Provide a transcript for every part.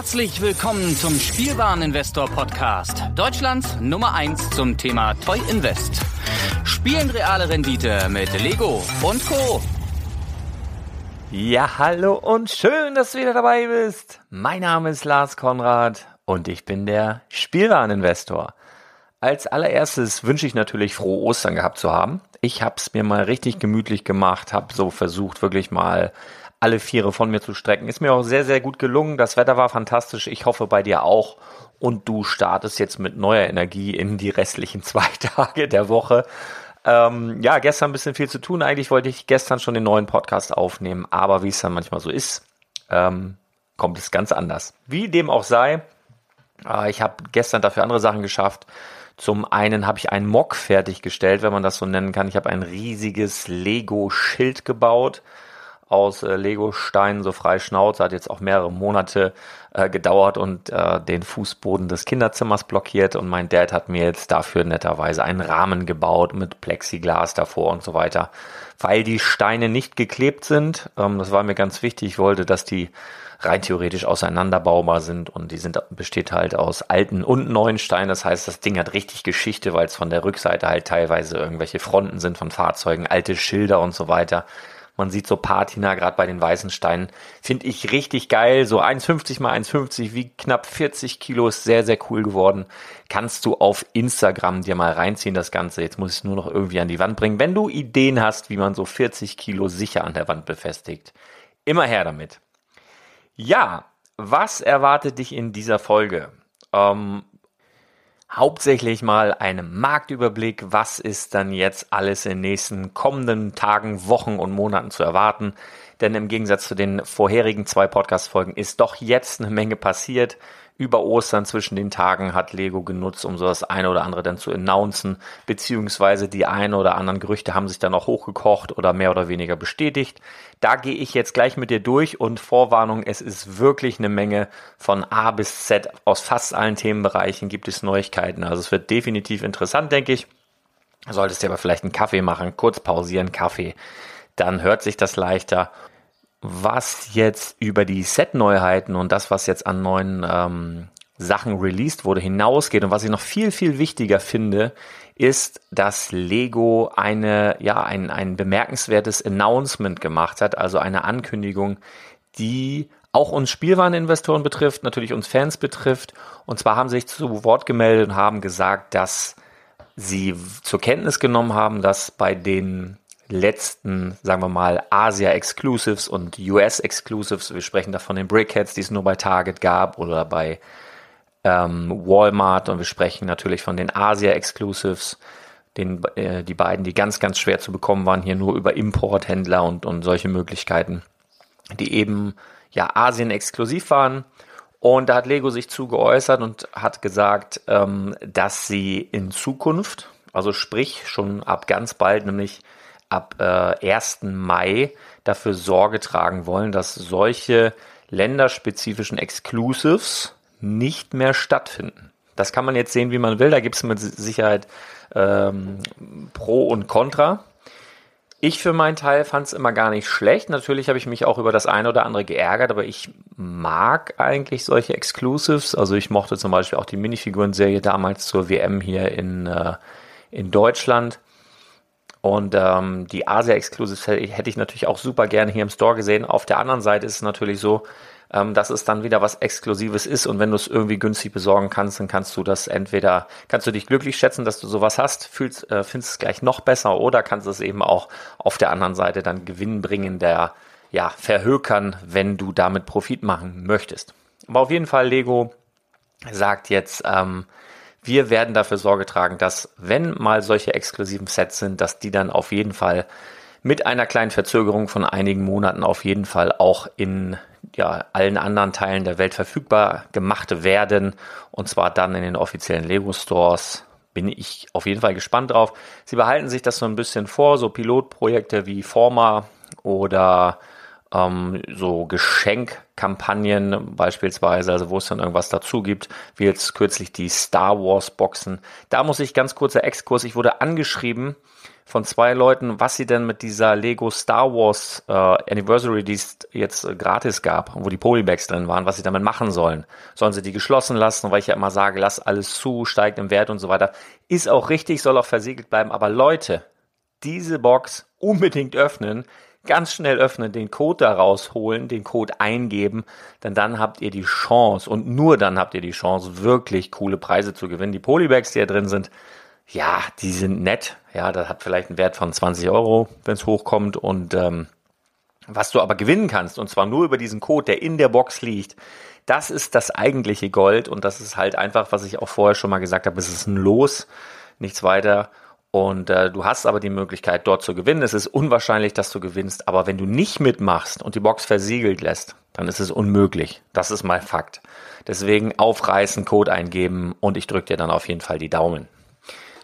Herzlich willkommen zum Spielwareninvestor Podcast. Deutschlands Nummer 1 zum Thema Toy Invest. Spielen reale Rendite mit Lego und Co. Ja, hallo und schön, dass du wieder dabei bist. Mein Name ist Lars Konrad und ich bin der Spielwareninvestor. Als allererstes wünsche ich natürlich frohe Ostern gehabt zu haben. Ich habe es mir mal richtig gemütlich gemacht, habe so versucht, wirklich mal alle Viere von mir zu strecken. Ist mir auch sehr, sehr gut gelungen. Das Wetter war fantastisch. Ich hoffe bei dir auch. Und du startest jetzt mit neuer Energie in die restlichen zwei Tage der Woche. Ähm, ja, gestern ein bisschen viel zu tun. Eigentlich wollte ich gestern schon den neuen Podcast aufnehmen, aber wie es dann manchmal so ist, ähm, kommt es ganz anders. Wie dem auch sei, äh, ich habe gestern dafür andere Sachen geschafft. Zum einen habe ich einen Mock fertiggestellt, wenn man das so nennen kann. Ich habe ein riesiges Lego-Schild gebaut aus äh, Lego-Steinen, so frei Schnauze, hat jetzt auch mehrere Monate äh, gedauert und äh, den Fußboden des Kinderzimmers blockiert. Und mein Dad hat mir jetzt dafür netterweise einen Rahmen gebaut mit Plexiglas davor und so weiter. Weil die Steine nicht geklebt sind, ähm, das war mir ganz wichtig, ich wollte, dass die rein theoretisch auseinanderbaubar sind und die sind besteht halt aus alten und neuen Steinen. Das heißt, das Ding hat richtig Geschichte, weil es von der Rückseite halt teilweise irgendwelche Fronten sind von Fahrzeugen, alte Schilder und so weiter. Man sieht so Patina, gerade bei den weißen Steinen. Finde ich richtig geil. So 1,50 mal 1,50, wie knapp 40 Kilo, ist sehr, sehr cool geworden. Kannst du auf Instagram dir mal reinziehen, das Ganze. Jetzt muss ich es nur noch irgendwie an die Wand bringen. Wenn du Ideen hast, wie man so 40 Kilo sicher an der Wand befestigt, immer her damit. Ja, was erwartet dich in dieser Folge? Ähm, hauptsächlich mal einen Marktüberblick, was ist dann jetzt alles in den nächsten kommenden Tagen, Wochen und Monaten zu erwarten. Denn im Gegensatz zu den vorherigen zwei Podcast-Folgen ist doch jetzt eine Menge passiert über Ostern zwischen den Tagen hat Lego genutzt, um so das eine oder andere dann zu announcen, beziehungsweise die ein oder anderen Gerüchte haben sich dann auch hochgekocht oder mehr oder weniger bestätigt. Da gehe ich jetzt gleich mit dir durch und Vorwarnung, es ist wirklich eine Menge von A bis Z. Aus fast allen Themenbereichen gibt es Neuigkeiten. Also es wird definitiv interessant, denke ich. Solltest dir aber vielleicht einen Kaffee machen, kurz pausieren, Kaffee. Dann hört sich das leichter was jetzt über die Set-Neuheiten und das, was jetzt an neuen ähm, Sachen released wurde, hinausgeht und was ich noch viel, viel wichtiger finde, ist, dass Lego eine, ja, ein, ein bemerkenswertes Announcement gemacht hat, also eine Ankündigung, die auch uns Spielwareninvestoren betrifft, natürlich uns Fans betrifft. Und zwar haben sie sich zu Wort gemeldet und haben gesagt, dass sie zur Kenntnis genommen haben, dass bei den letzten, sagen wir mal, Asia Exclusives und US Exclusives. Wir sprechen da von den Brickheads, die es nur bei Target gab oder bei ähm, Walmart und wir sprechen natürlich von den Asia Exclusives, den, äh, die beiden, die ganz, ganz schwer zu bekommen waren, hier nur über Importhändler und, und solche Möglichkeiten, die eben ja Asien exklusiv waren. Und da hat Lego sich zu geäußert und hat gesagt, ähm, dass sie in Zukunft, also sprich schon ab ganz bald, nämlich ab äh, 1. Mai dafür Sorge tragen wollen, dass solche länderspezifischen Exclusives nicht mehr stattfinden. Das kann man jetzt sehen, wie man will. Da gibt es mit Sicherheit ähm, Pro und Contra. Ich für meinen Teil fand es immer gar nicht schlecht. Natürlich habe ich mich auch über das eine oder andere geärgert, aber ich mag eigentlich solche Exclusives. Also ich mochte zum Beispiel auch die Minifiguren-Serie damals zur WM hier in, äh, in Deutschland. Und ähm, die Asia Exclusives hätte ich natürlich auch super gerne hier im Store gesehen. Auf der anderen Seite ist es natürlich so, ähm, dass es dann wieder was Exklusives ist und wenn du es irgendwie günstig besorgen kannst, dann kannst du das entweder, kannst du dich glücklich schätzen, dass du sowas hast, fühlst, äh, findest es gleich noch besser oder kannst es eben auch auf der anderen Seite dann Gewinn bringen, der ja verhökern, wenn du damit Profit machen möchtest. Aber auf jeden Fall Lego sagt jetzt, ähm, wir werden dafür Sorge tragen, dass wenn mal solche exklusiven Sets sind, dass die dann auf jeden Fall mit einer kleinen Verzögerung von einigen Monaten auf jeden Fall auch in ja, allen anderen Teilen der Welt verfügbar gemacht werden. Und zwar dann in den offiziellen Lego Stores. Bin ich auf jeden Fall gespannt drauf. Sie behalten sich das so ein bisschen vor, so Pilotprojekte wie Forma oder ähm, so Geschenkkampagnen beispielsweise, also wo es dann irgendwas dazu gibt, wie jetzt kürzlich die Star Wars Boxen. Da muss ich ganz kurzer Exkurs, ich wurde angeschrieben von zwei Leuten, was sie denn mit dieser Lego Star Wars äh, Anniversary, die es jetzt äh, gratis gab, wo die Polybags drin waren, was sie damit machen sollen. Sollen sie die geschlossen lassen, weil ich ja immer sage, lass alles zu, steigt im Wert und so weiter. Ist auch richtig, soll auch versiegelt bleiben. Aber Leute, diese Box unbedingt öffnen, ganz schnell öffnen, den Code da rausholen, den Code eingeben, denn dann habt ihr die Chance und nur dann habt ihr die Chance, wirklich coole Preise zu gewinnen. Die Polybags, die da drin sind, ja, die sind nett. Ja, das hat vielleicht einen Wert von 20 Euro, wenn es hochkommt. Und ähm, was du aber gewinnen kannst, und zwar nur über diesen Code, der in der Box liegt, das ist das eigentliche Gold. Und das ist halt einfach, was ich auch vorher schon mal gesagt habe, es ist ein Los, nichts weiter. Und äh, du hast aber die Möglichkeit, dort zu gewinnen. Es ist unwahrscheinlich, dass du gewinnst. Aber wenn du nicht mitmachst und die Box versiegelt lässt, dann ist es unmöglich. Das ist mal Fakt. Deswegen aufreißen, Code eingeben und ich drücke dir dann auf jeden Fall die Daumen.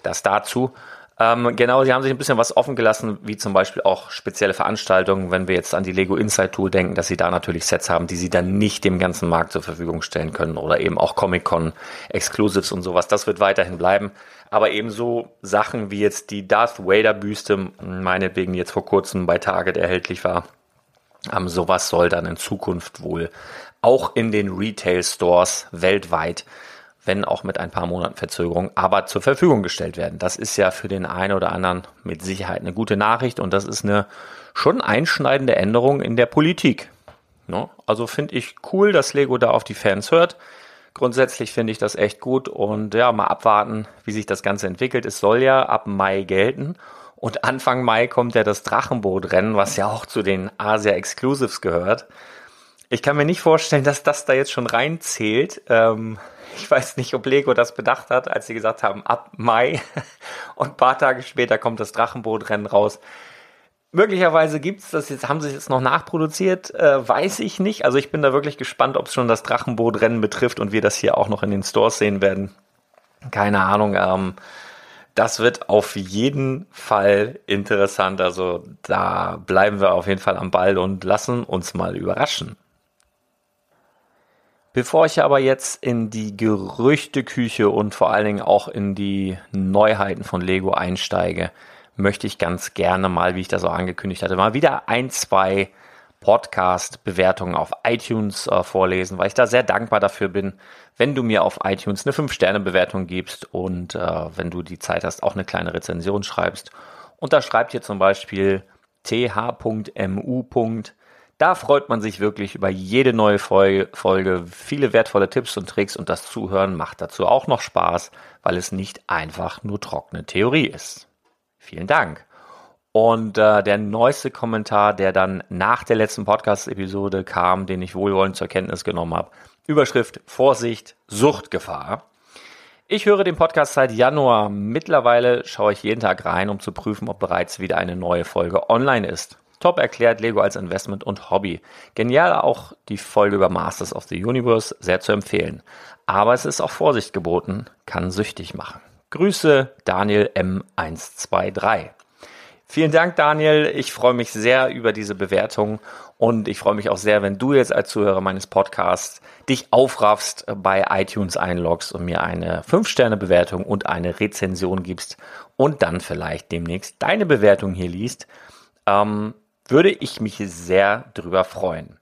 Das dazu. Ähm, genau, sie haben sich ein bisschen was offen gelassen, wie zum Beispiel auch spezielle Veranstaltungen, wenn wir jetzt an die Lego Inside Tour denken, dass sie da natürlich Sets haben, die sie dann nicht dem ganzen Markt zur Verfügung stellen können oder eben auch Comic-Con Exclusives und sowas. Das wird weiterhin bleiben. Aber ebenso Sachen wie jetzt die Darth Vader Büste, meinetwegen jetzt vor kurzem bei Target erhältlich war. Ähm, sowas soll dann in Zukunft wohl auch in den Retail Stores weltweit wenn auch mit ein paar Monaten Verzögerung, aber zur Verfügung gestellt werden. Das ist ja für den einen oder anderen mit Sicherheit eine gute Nachricht und das ist eine schon einschneidende Änderung in der Politik. Ne? Also finde ich cool, dass Lego da auf die Fans hört. Grundsätzlich finde ich das echt gut und ja, mal abwarten, wie sich das Ganze entwickelt. Es soll ja ab Mai gelten und Anfang Mai kommt ja das Drachenbootrennen, was ja auch zu den Asia Exclusives gehört. Ich kann mir nicht vorstellen, dass das da jetzt schon reinzählt. Ähm, ich weiß nicht, ob Lego das bedacht hat, als sie gesagt haben, ab Mai und ein paar Tage später kommt das Drachenbootrennen raus. Möglicherweise gibt's das jetzt, haben sie es jetzt noch nachproduziert, äh, weiß ich nicht. Also ich bin da wirklich gespannt, ob es schon das Drachenbootrennen betrifft und wir das hier auch noch in den Stores sehen werden. Keine Ahnung. Ähm, das wird auf jeden Fall interessant. Also da bleiben wir auf jeden Fall am Ball und lassen uns mal überraschen. Bevor ich aber jetzt in die Gerüchteküche und vor allen Dingen auch in die Neuheiten von Lego einsteige, möchte ich ganz gerne mal, wie ich das auch angekündigt hatte, mal wieder ein, zwei Podcast-Bewertungen auf iTunes äh, vorlesen, weil ich da sehr dankbar dafür bin, wenn du mir auf iTunes eine 5-Sterne-Bewertung gibst und äh, wenn du die Zeit hast, auch eine kleine Rezension schreibst. Und da schreibt hier zum Beispiel th.mu. Da freut man sich wirklich über jede neue Folge, viele wertvolle Tipps und Tricks und das Zuhören macht dazu auch noch Spaß, weil es nicht einfach nur trockene Theorie ist. Vielen Dank. Und äh, der neueste Kommentar, der dann nach der letzten Podcast-Episode kam, den ich wohlwollend zur Kenntnis genommen habe. Überschrift Vorsicht, Suchtgefahr. Ich höre den Podcast seit Januar. Mittlerweile schaue ich jeden Tag rein, um zu prüfen, ob bereits wieder eine neue Folge online ist. Top erklärt Lego als Investment und Hobby. Genial auch die Folge über Masters of the Universe, sehr zu empfehlen. Aber es ist auch Vorsicht geboten, kann süchtig machen. Grüße Daniel M123. Vielen Dank, Daniel. Ich freue mich sehr über diese Bewertung und ich freue mich auch sehr, wenn du jetzt als Zuhörer meines Podcasts dich aufraffst, bei iTunes einloggst und mir eine 5-Sterne-Bewertung und eine Rezension gibst und dann vielleicht demnächst deine Bewertung hier liest. Ähm, würde ich mich sehr drüber freuen.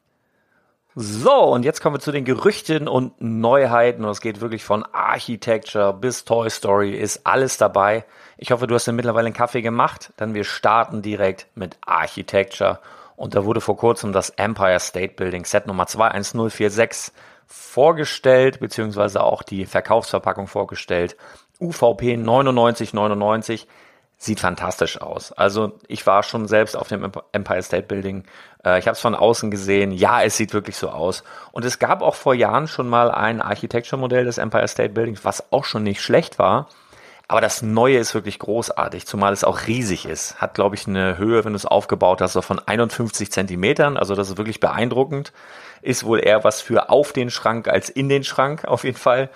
So, und jetzt kommen wir zu den Gerüchten und Neuheiten. Und es geht wirklich von Architecture bis Toy Story, ist alles dabei. Ich hoffe, du hast dir mittlerweile einen Kaffee gemacht, denn wir starten direkt mit Architecture. Und da wurde vor kurzem das Empire State Building Set Nummer 21046 vorgestellt, beziehungsweise auch die Verkaufsverpackung vorgestellt. UVP 9999 sieht fantastisch aus. Also ich war schon selbst auf dem Empire State Building. Äh, ich habe es von außen gesehen. Ja, es sieht wirklich so aus. Und es gab auch vor Jahren schon mal ein Architecture-Modell des Empire State Buildings, was auch schon nicht schlecht war. Aber das Neue ist wirklich großartig, zumal es auch riesig ist. Hat, glaube ich, eine Höhe, wenn du es aufgebaut hast, so von 51 Zentimetern. Also das ist wirklich beeindruckend. Ist wohl eher was für auf den Schrank als in den Schrank, auf jeden Fall.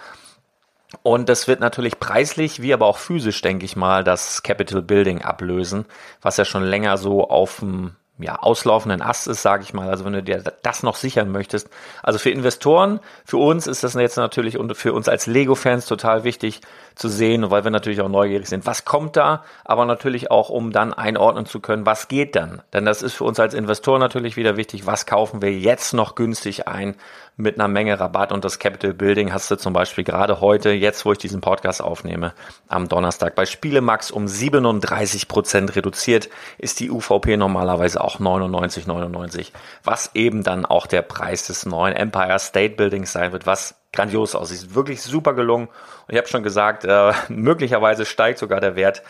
Und das wird natürlich preislich, wie aber auch physisch, denke ich mal, das Capital Building ablösen, was ja schon länger so auf dem ja, auslaufenden Ast ist, sage ich mal. Also wenn du dir das noch sichern möchtest. Also für Investoren, für uns ist das jetzt natürlich und für uns als Lego-Fans total wichtig zu sehen, weil wir natürlich auch neugierig sind. Was kommt da? Aber natürlich auch, um dann einordnen zu können, was geht dann? Denn das ist für uns als Investor natürlich wieder wichtig. Was kaufen wir jetzt noch günstig ein mit einer Menge Rabatt? Und das Capital Building hast du zum Beispiel gerade heute, jetzt wo ich diesen Podcast aufnehme, am Donnerstag bei Spielemax um 37 Prozent reduziert, ist die UVP normalerweise auch 99,99, was eben dann auch der Preis des neuen Empire State Buildings sein wird, was grandios aussieht. Wirklich super gelungen. Und ich habe schon gesagt, äh, möglicherweise steigt sogar der Wert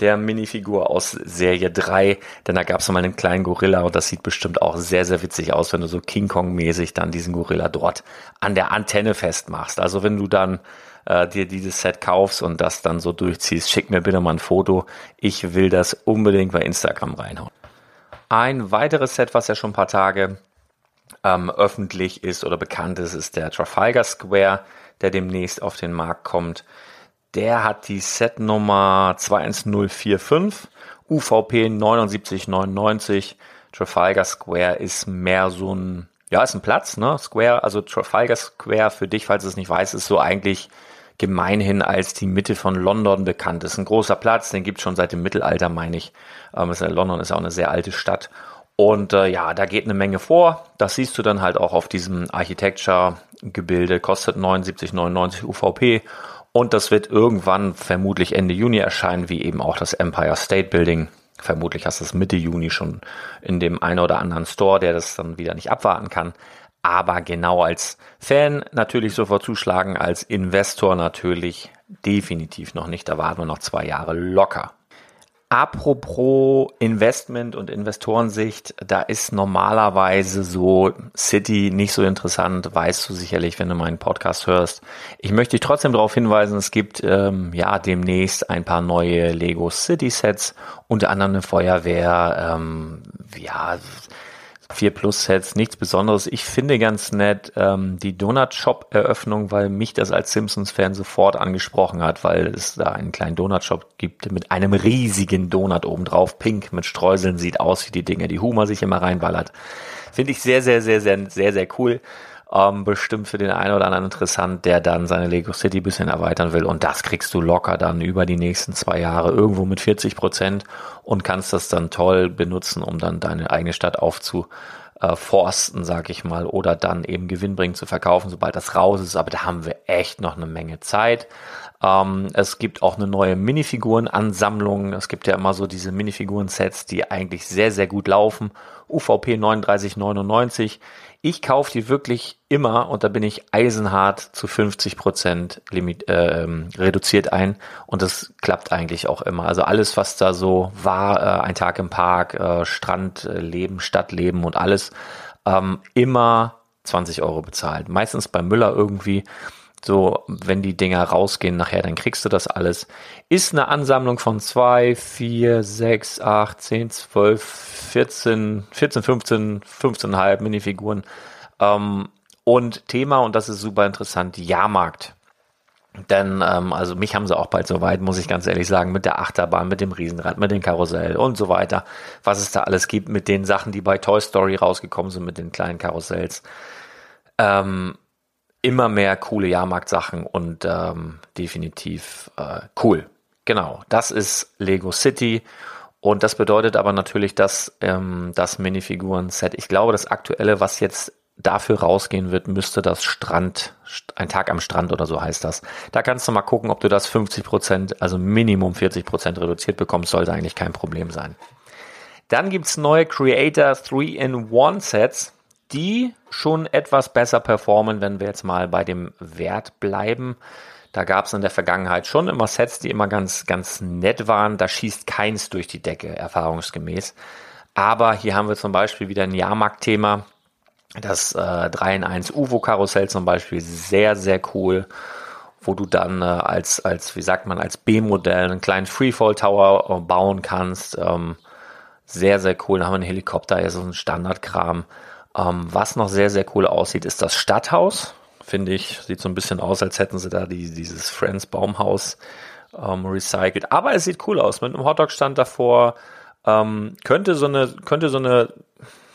der Minifigur aus Serie 3, denn da gab es mal einen kleinen Gorilla und das sieht bestimmt auch sehr, sehr witzig aus, wenn du so King Kong-mäßig dann diesen Gorilla dort an der Antenne festmachst. Also wenn du dann äh, dir dieses Set kaufst und das dann so durchziehst, schick mir bitte mal ein Foto. Ich will das unbedingt bei Instagram reinhauen. Ein weiteres Set, was ja schon ein paar Tage ähm, öffentlich ist oder bekannt ist, ist der Trafalgar Square, der demnächst auf den Markt kommt. Der hat die Setnummer 21045, UVP 7999. Trafalgar Square ist mehr so ein, ja, ist ein Platz, ne? Square, also Trafalgar Square für dich, falls du es nicht weißt, ist so eigentlich gemeinhin als die Mitte von London bekannt. Ist ein großer Platz, den gibt es schon seit dem Mittelalter, meine ich. Ähm, London ist auch eine sehr alte Stadt und äh, ja, da geht eine Menge vor. Das siehst du dann halt auch auf diesem Architecture-Gebilde. Kostet 79,99 UVP. Und das wird irgendwann vermutlich Ende Juni erscheinen, wie eben auch das Empire State Building. Vermutlich hast du es Mitte Juni schon in dem einen oder anderen Store, der das dann wieder nicht abwarten kann. Aber genau als Fan natürlich sofort zuschlagen, als Investor natürlich definitiv noch nicht. Da warten wir noch zwei Jahre locker. Apropos Investment und Investorensicht, da ist normalerweise so City nicht so interessant, weißt du sicherlich, wenn du meinen Podcast hörst. Ich möchte dich trotzdem darauf hinweisen, es gibt ähm, ja demnächst ein paar neue Lego City Sets, unter anderem eine Feuerwehr, ähm, ja 4 Plus Sets, nichts Besonderes. Ich finde ganz nett ähm, die Donut Shop Eröffnung, weil mich das als Simpsons Fan sofort angesprochen hat, weil es da einen kleinen Donut Shop gibt mit einem riesigen Donut obendrauf, pink mit Streuseln, sieht aus wie die Dinge, die Humor sich immer reinballert. Finde ich sehr, sehr, sehr, sehr, sehr, sehr cool. Ähm, bestimmt für den einen oder anderen interessant, der dann seine Lego City bisschen erweitern will. Und das kriegst du locker dann über die nächsten zwei Jahre irgendwo mit 40 Prozent und kannst das dann toll benutzen, um dann deine eigene Stadt aufzuforsten, sag ich mal, oder dann eben gewinnbringend zu verkaufen, sobald das raus ist. Aber da haben wir echt noch eine Menge Zeit. Ähm, es gibt auch eine neue Minifigurenansammlung. Es gibt ja immer so diese Minifiguren-Sets, die eigentlich sehr, sehr gut laufen. UVP 3999 ich kaufe die wirklich immer und da bin ich eisenhart zu 50 Prozent limit, äh, reduziert ein und das klappt eigentlich auch immer. Also alles, was da so war, äh, ein Tag im Park, äh, Strandleben, Stadtleben und alles, ähm, immer 20 Euro bezahlt. Meistens bei Müller irgendwie so, wenn die Dinger rausgehen nachher, dann kriegst du das alles. Ist eine Ansammlung von 2, 4, 6, 8, 10, 12, 14, 14, 15, 15,5 Minifiguren. Ähm, und Thema, und das ist super interessant, Jahrmarkt. Denn, ähm, also mich haben sie auch bald soweit, muss ich ganz ehrlich sagen, mit der Achterbahn, mit dem Riesenrad, mit dem Karussell und so weiter. Was es da alles gibt mit den Sachen, die bei Toy Story rausgekommen sind, mit den kleinen Karussells. Ähm, immer mehr coole Jahrmarktsachen und ähm, definitiv äh, cool. Genau, das ist Lego City. Und das bedeutet aber natürlich, dass ähm, das Minifiguren-Set, ich glaube, das aktuelle, was jetzt dafür rausgehen wird, müsste das Strand, ein Tag am Strand oder so heißt das. Da kannst du mal gucken, ob du das 50 Prozent, also Minimum 40 Prozent reduziert bekommst, sollte eigentlich kein Problem sein. Dann gibt's neue Creator 3-in-1-Sets die schon etwas besser performen, wenn wir jetzt mal bei dem Wert bleiben. Da gab es in der Vergangenheit schon immer Sets, die immer ganz, ganz nett waren. Da schießt keins durch die Decke, erfahrungsgemäß. Aber hier haben wir zum Beispiel wieder ein Jahrmarkt-Thema. Das äh, 3 in 1 UVO-Karussell zum Beispiel, sehr, sehr cool, wo du dann äh, als, als, wie sagt man, als B-Modell einen kleinen Freefall-Tower äh, bauen kannst. Ähm, sehr, sehr cool. Da haben wir einen Helikopter, ja, so ein Standardkram. Ähm, was noch sehr, sehr cool aussieht, ist das Stadthaus. Finde ich, sieht so ein bisschen aus, als hätten sie da die, dieses Friends Baumhaus ähm, recycelt. Aber es sieht cool aus mit einem Hotdog-Stand davor. Ähm, könnte so eine, könnte so eine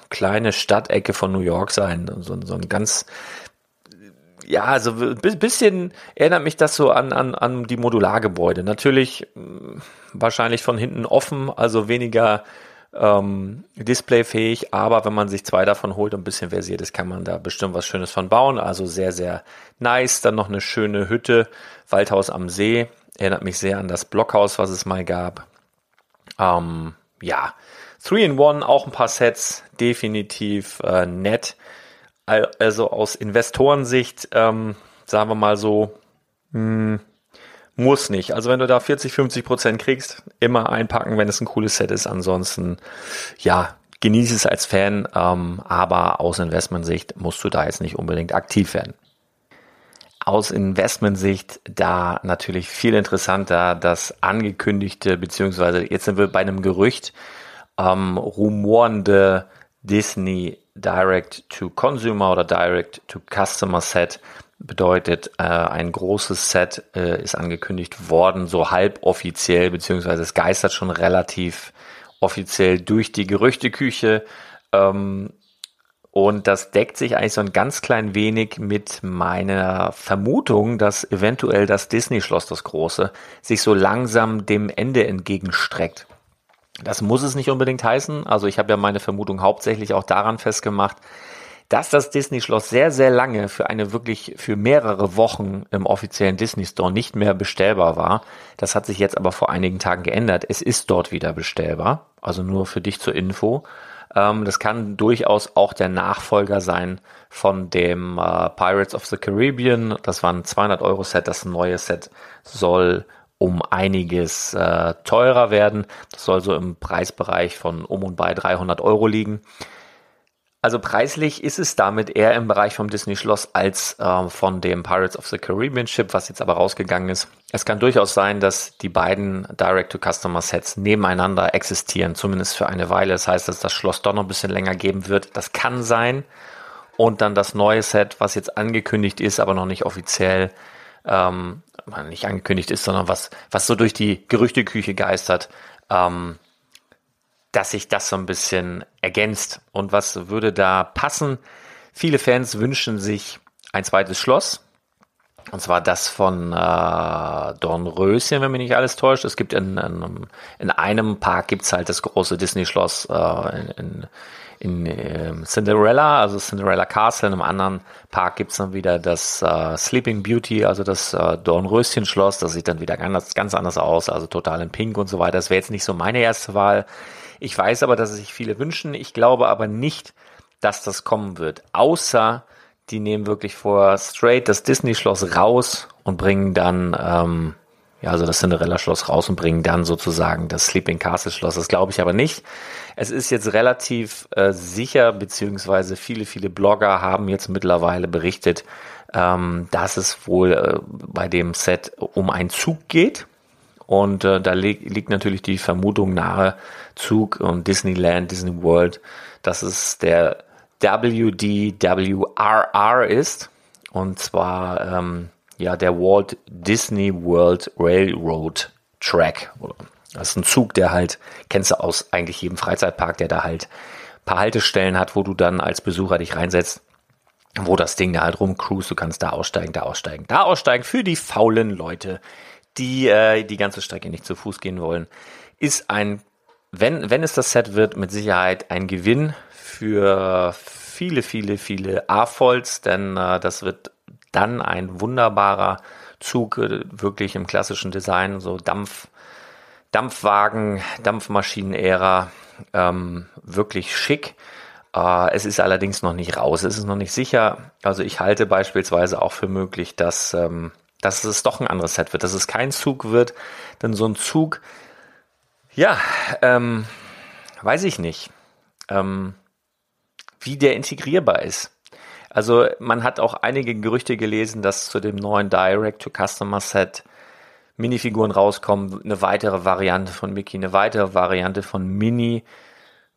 kleine Stadtecke von New York sein. So, so ein ganz, ja, also ein bisschen erinnert mich das so an, an, an die Modulargebäude. Natürlich wahrscheinlich von hinten offen, also weniger ähm, displayfähig, aber wenn man sich zwei davon holt und ein bisschen versiert ist, kann man da bestimmt was Schönes von bauen. Also sehr, sehr nice. Dann noch eine schöne Hütte, Waldhaus am See. Erinnert mich sehr an das Blockhaus, was es mal gab. Ähm, ja, 3-in-1, auch ein paar Sets, definitiv äh, nett. Also aus Investorensicht, ähm, sagen wir mal so, mh, hm, muss nicht. Also wenn du da 40, 50 Prozent kriegst, immer einpacken, wenn es ein cooles Set ist. Ansonsten, ja, genieße es als Fan, ähm, aber aus Investmentsicht musst du da jetzt nicht unbedingt aktiv werden. Aus Investmentsicht da natürlich viel interessanter das angekündigte, beziehungsweise jetzt sind wir bei einem Gerücht, ähm, rumorende Disney Direct to Consumer oder Direct to Customer Set bedeutet, äh, ein großes Set äh, ist angekündigt worden, so halboffiziell, beziehungsweise es geistert schon relativ offiziell durch die Gerüchteküche. Ähm, und das deckt sich eigentlich so ein ganz klein wenig mit meiner Vermutung, dass eventuell das Disney-Schloss, das große, sich so langsam dem Ende entgegenstreckt. Das muss es nicht unbedingt heißen. Also ich habe ja meine Vermutung hauptsächlich auch daran festgemacht, dass das Disney-Schloss sehr, sehr lange für eine wirklich für mehrere Wochen im offiziellen Disney Store nicht mehr bestellbar war. Das hat sich jetzt aber vor einigen Tagen geändert. Es ist dort wieder bestellbar. Also nur für dich zur Info. Ähm, das kann durchaus auch der Nachfolger sein von dem äh, Pirates of the Caribbean. Das war ein 200 Euro Set. Das neue Set soll um einiges äh, teurer werden. Das soll so im Preisbereich von um und bei 300 Euro liegen. Also preislich ist es damit eher im Bereich vom Disney Schloss als äh, von dem Pirates of the Caribbean Ship, was jetzt aber rausgegangen ist. Es kann durchaus sein, dass die beiden Direct-to-Customer-Sets nebeneinander existieren, zumindest für eine Weile. Das heißt, dass das Schloss doch noch ein bisschen länger geben wird. Das kann sein. Und dann das neue Set, was jetzt angekündigt ist, aber noch nicht offiziell, ähm, nicht angekündigt ist, sondern was, was so durch die Gerüchteküche geistert, ähm, dass sich das so ein bisschen ergänzt. Und was würde da passen? Viele Fans wünschen sich ein zweites Schloss. Und zwar das von äh, Dornröschen, wenn mich nicht alles täuscht. Es gibt in, in, in einem Park gibt's halt das große Disney-Schloss äh, in, in, in äh, Cinderella, also Cinderella Castle. In einem anderen Park gibt's dann wieder das äh, Sleeping Beauty, also das äh, Dornröschen-Schloss. Das sieht dann wieder ganz, ganz anders aus, also total in Pink und so weiter. Das wäre jetzt nicht so meine erste Wahl. Ich weiß aber, dass es sich viele wünschen. Ich glaube aber nicht, dass das kommen wird. Außer die nehmen wirklich vor straight das Disney-Schloss raus und bringen dann, ähm, ja, also das Cinderella-Schloss raus und bringen dann sozusagen das Sleeping Castle-Schloss. Das glaube ich aber nicht. Es ist jetzt relativ äh, sicher, beziehungsweise viele, viele Blogger haben jetzt mittlerweile berichtet, ähm, dass es wohl äh, bei dem Set um einen Zug geht. Und äh, da li liegt natürlich die Vermutung nahe, Zug und Disneyland, Disney World, dass es der WDWRR ist. Und zwar ähm, ja der Walt Disney World Railroad Track. Das ist ein Zug, der halt, kennst du aus eigentlich jedem Freizeitpark, der da halt paar Haltestellen hat, wo du dann als Besucher dich reinsetzt, wo das Ding da halt rumcruist, du kannst da aussteigen, da aussteigen, da aussteigen für die faulen Leute, die äh, die ganze Strecke nicht zu Fuß gehen wollen, ist ein, wenn, wenn es das Set wird, mit Sicherheit ein Gewinn für viele, viele, viele A-Folds, denn äh, das wird dann ein wunderbarer Zug, äh, wirklich im klassischen Design, so Dampf, Dampfwagen, Dampfmaschinen-Ära, ähm, wirklich schick. Uh, es ist allerdings noch nicht raus, es ist noch nicht sicher. Also ich halte beispielsweise auch für möglich, dass ähm, dass es doch ein anderes Set wird, dass es kein Zug wird, denn so ein Zug, ja, ähm, weiß ich nicht, ähm, wie der integrierbar ist. Also man hat auch einige Gerüchte gelesen, dass zu dem neuen Direct-to-Customer-Set Minifiguren rauskommen, eine weitere Variante von Mickey, eine weitere Variante von Mini,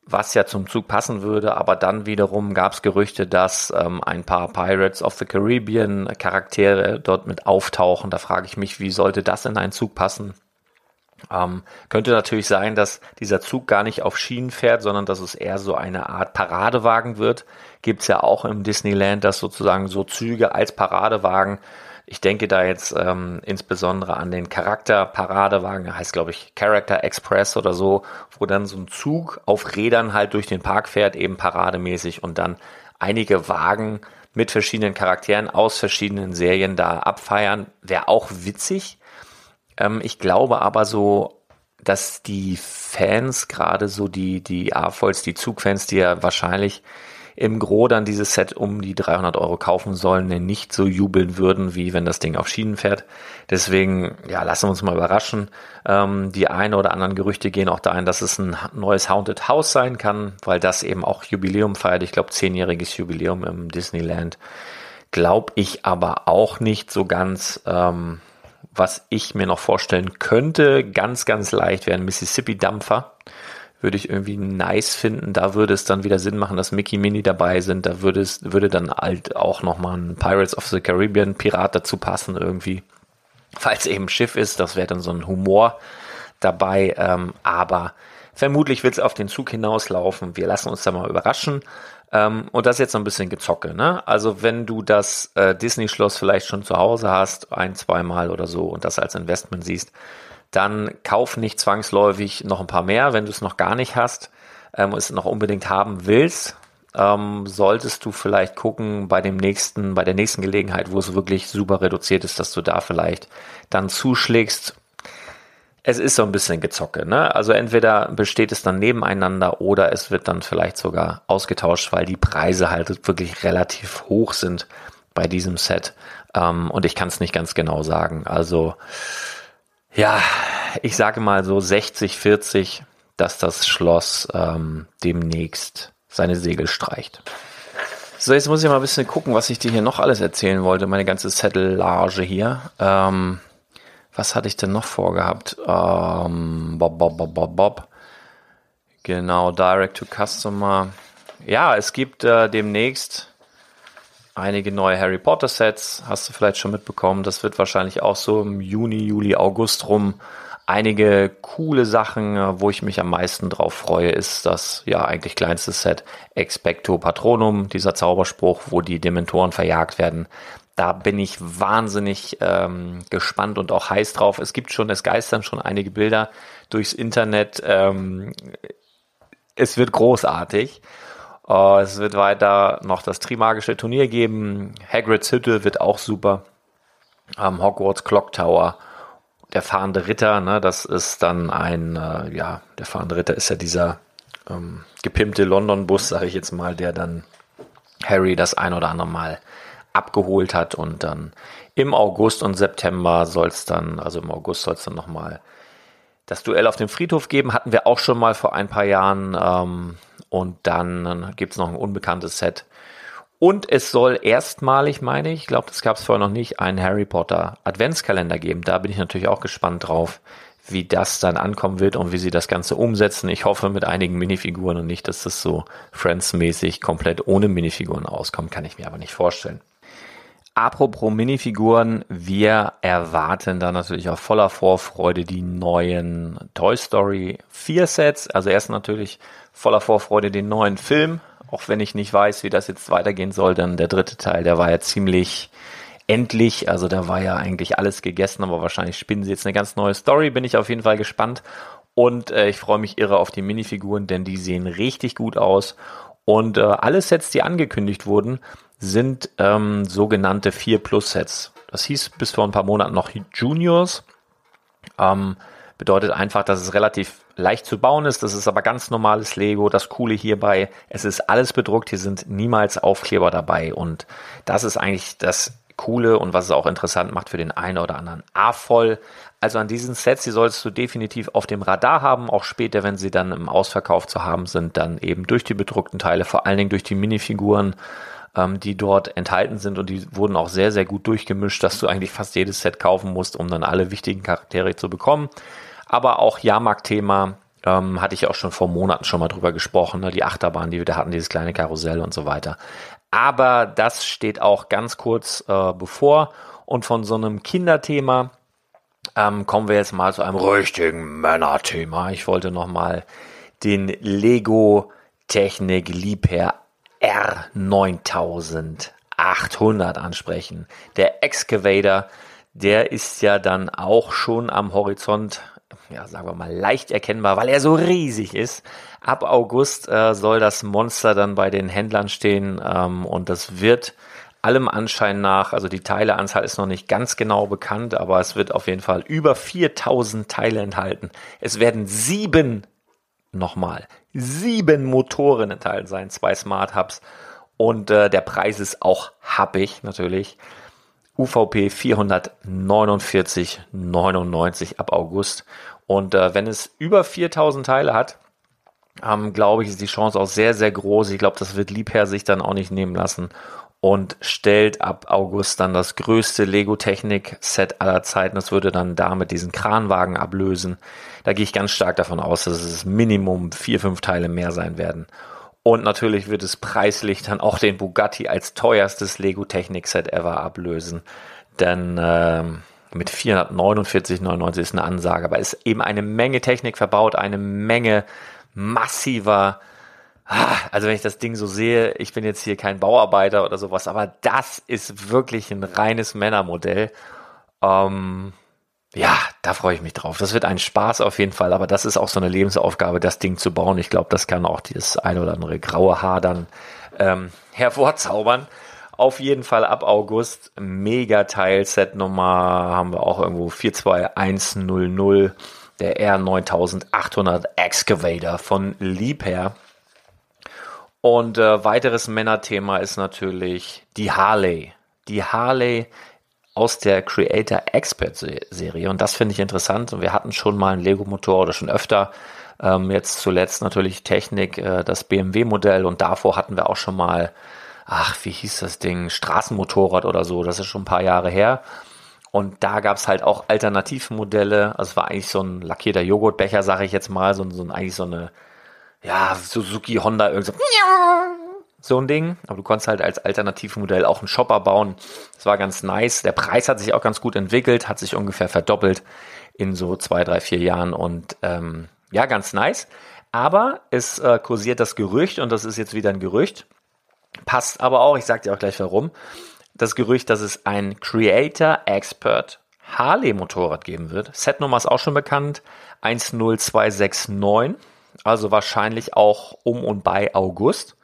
was ja zum Zug passen würde, aber dann wiederum gab es Gerüchte, dass ähm, ein paar Pirates of the Caribbean Charaktere dort mit auftauchen. Da frage ich mich, wie sollte das in einen Zug passen? Ähm, könnte natürlich sein, dass dieser Zug gar nicht auf Schienen fährt, sondern dass es eher so eine Art Paradewagen wird. Gibt es ja auch im Disneyland, dass sozusagen so Züge als Paradewagen. Ich denke da jetzt ähm, insbesondere an den Charakter Paradewagen, heißt glaube ich Character Express oder so, wo dann so ein Zug auf Rädern halt durch den Park fährt, eben parademäßig und dann einige Wagen mit verschiedenen Charakteren aus verschiedenen Serien da abfeiern. Wäre auch witzig. Ähm, ich glaube aber so, dass die Fans, gerade so die, die AFOLs, die Zugfans, die ja wahrscheinlich im Gro dann dieses Set um die 300 Euro kaufen sollen, nicht so jubeln würden, wie wenn das Ding auf Schienen fährt. Deswegen, ja, lassen wir uns mal überraschen. Ähm, die ein oder anderen Gerüchte gehen auch dahin, dass es ein neues Haunted House sein kann, weil das eben auch Jubiläum feiert. Ich glaube, zehnjähriges Jubiläum im Disneyland. Glaube ich aber auch nicht so ganz. Ähm, was ich mir noch vorstellen könnte, ganz, ganz leicht wäre ein Mississippi-Dampfer. Würde ich irgendwie nice finden. Da würde es dann wieder Sinn machen, dass Mickey Mini dabei sind. Da würde es, würde dann halt auch nochmal ein Pirates of the Caribbean Pirat dazu passen irgendwie. Falls eben Schiff ist, das wäre dann so ein Humor dabei. Ähm, aber vermutlich wird es auf den Zug hinauslaufen. Wir lassen uns da mal überraschen. Ähm, und das ist jetzt so ein bisschen gezocke. Ne? Also wenn du das äh, Disney-Schloss vielleicht schon zu Hause hast, ein, zweimal oder so, und das als Investment siehst, dann kauf nicht zwangsläufig noch ein paar mehr, wenn du es noch gar nicht hast, ähm, es noch unbedingt haben willst. Ähm, solltest du vielleicht gucken bei dem nächsten, bei der nächsten Gelegenheit, wo es wirklich super reduziert ist, dass du da vielleicht dann zuschlägst es ist so ein bisschen gezocke. Ne? Also entweder besteht es dann nebeneinander oder es wird dann vielleicht sogar ausgetauscht, weil die Preise halt wirklich relativ hoch sind bei diesem Set. Ähm, und ich kann es nicht ganz genau sagen. Also ja, ich sage mal so 60, 40, dass das Schloss ähm, demnächst seine Segel streicht. So, jetzt muss ich mal ein bisschen gucken, was ich dir hier noch alles erzählen wollte. Meine ganze Zettelage hier. Ähm, was hatte ich denn noch vorgehabt? Ähm, Bob, Bob, Bob, Bob, Bob. Genau, Direct to Customer. Ja, es gibt äh, demnächst einige neue Harry Potter Sets. Hast du vielleicht schon mitbekommen. Das wird wahrscheinlich auch so im Juni, Juli, August rum. Einige coole Sachen, äh, wo ich mich am meisten drauf freue, ist das ja eigentlich kleinste Set Expecto Patronum, dieser Zauberspruch, wo die Dementoren verjagt werden da bin ich wahnsinnig ähm, gespannt und auch heiß drauf. Es gibt schon, es geistern schon einige Bilder durchs Internet. Ähm, es wird großartig. Uh, es wird weiter noch das Trimagische Turnier geben. Hagrid's Hütte wird auch super. Ähm, Hogwarts Clock Tower. Der fahrende Ritter, ne, das ist dann ein, äh, ja, der fahrende Ritter ist ja dieser ähm, gepimpte London-Bus, sage ich jetzt mal, der dann Harry das ein oder andere Mal abgeholt hat und dann im August und September soll es dann, also im August soll es dann nochmal das Duell auf dem Friedhof geben, hatten wir auch schon mal vor ein paar Jahren ähm, und dann gibt es noch ein unbekanntes Set. Und es soll erstmalig, meine ich, ich glaube, das gab es vorher noch nicht, einen Harry Potter Adventskalender geben. Da bin ich natürlich auch gespannt drauf, wie das dann ankommen wird und wie sie das Ganze umsetzen. Ich hoffe mit einigen Minifiguren und nicht, dass das so Friends-mäßig komplett ohne Minifiguren auskommt, kann ich mir aber nicht vorstellen. Apropos Minifiguren, wir erwarten da natürlich auch voller Vorfreude die neuen Toy Story 4 Sets. Also erst natürlich voller Vorfreude den neuen Film, auch wenn ich nicht weiß, wie das jetzt weitergehen soll, denn der dritte Teil, der war ja ziemlich endlich, also da war ja eigentlich alles gegessen, aber wahrscheinlich spinnen sie jetzt eine ganz neue Story, bin ich auf jeden Fall gespannt. Und äh, ich freue mich irre auf die Minifiguren, denn die sehen richtig gut aus. Und äh, alle Sets, die angekündigt wurden, sind ähm, sogenannte 4 Plus Sets. Das hieß bis vor ein paar Monaten noch Juniors. Ähm, bedeutet einfach, dass es relativ leicht zu bauen ist. Das ist aber ganz normales Lego. Das Coole hierbei, es ist alles bedruckt. Hier sind niemals Aufkleber dabei. Und das ist eigentlich das Coole und was es auch interessant macht für den einen oder anderen A-Voll. Also an diesen Sets, die solltest du definitiv auf dem Radar haben, auch später, wenn sie dann im Ausverkauf zu haben sind, dann eben durch die bedruckten Teile, vor allen Dingen durch die Minifiguren ähm, die dort enthalten sind und die wurden auch sehr, sehr gut durchgemischt, dass du eigentlich fast jedes Set kaufen musst, um dann alle wichtigen Charaktere zu bekommen. Aber auch Jahrmarkt-Thema ähm, hatte ich auch schon vor Monaten schon mal drüber gesprochen, ne? die Achterbahn, die wir da hatten, dieses kleine Karussell und so weiter. Aber das steht auch ganz kurz äh, bevor und von so einem Kinderthema ähm, kommen wir jetzt mal zu einem richtigen Männerthema. Ich wollte nochmal den Lego Technik Liebherr R9800 ansprechen. Der Excavator, der ist ja dann auch schon am Horizont, ja, sagen wir mal, leicht erkennbar, weil er so riesig ist. Ab August äh, soll das Monster dann bei den Händlern stehen ähm, und das wird allem Anschein nach, also die Teileanzahl ist noch nicht ganz genau bekannt, aber es wird auf jeden Fall über 4000 Teile enthalten. Es werden sieben, nochmal, sieben Motoren enthalten sein, zwei Smart Hubs und äh, der Preis ist auch happig natürlich. UVP 449,99 ab August. Und äh, wenn es über 4000 Teile hat, ähm, glaube ich, ist die Chance auch sehr, sehr groß. Ich glaube, das wird Liebherr sich dann auch nicht nehmen lassen und stellt ab August dann das größte Lego-Technik-Set aller Zeiten. Das würde dann damit diesen Kranwagen ablösen. Da gehe ich ganz stark davon aus, dass es Minimum vier, fünf Teile mehr sein werden. Und natürlich wird es preislich dann auch den Bugatti als teuerstes Lego-Technik-Set ever ablösen. Denn äh, mit 449,99 ist eine Ansage. Aber es ist eben eine Menge Technik verbaut, eine Menge massiver Ah, also wenn ich das Ding so sehe, ich bin jetzt hier kein Bauarbeiter oder sowas, aber das ist wirklich ein reines Männermodell. Ähm, ja, da freue ich mich drauf. Das wird ein Spaß auf jeden Fall, aber das ist auch so eine Lebensaufgabe, das Ding zu bauen. Ich glaube, das kann auch dieses ein oder andere graue Haar dann ähm, hervorzaubern. Auf jeden Fall ab August mega Teil Set Nummer haben wir auch irgendwo 42100 der R9800 Excavator von Liebherr. Und äh, weiteres Männerthema ist natürlich die Harley. Die Harley aus der Creator Expert Serie. Und das finde ich interessant. Und wir hatten schon mal einen Lego-Motor oder schon öfter. Ähm, jetzt zuletzt natürlich Technik, äh, das BMW-Modell. Und davor hatten wir auch schon mal, ach, wie hieß das Ding? Straßenmotorrad oder so. Das ist schon ein paar Jahre her. Und da gab es halt auch Alternativmodelle. Also es war eigentlich so ein lackierter Joghurtbecher, sage ich jetzt mal. So, so eigentlich so eine ja, Suzuki, Honda, irgend so, so ein Ding. Aber du konntest halt als Alternativmodell auch einen Shopper bauen. Das war ganz nice. Der Preis hat sich auch ganz gut entwickelt, hat sich ungefähr verdoppelt in so zwei, drei, vier Jahren und ähm, ja, ganz nice. Aber es äh, kursiert das Gerücht und das ist jetzt wieder ein Gerücht. Passt aber auch, ich sag dir auch gleich warum. Das Gerücht, dass es ein Creator Expert Harley Motorrad geben wird. Setnummer ist auch schon bekannt. 10269 also wahrscheinlich auch um und bei August.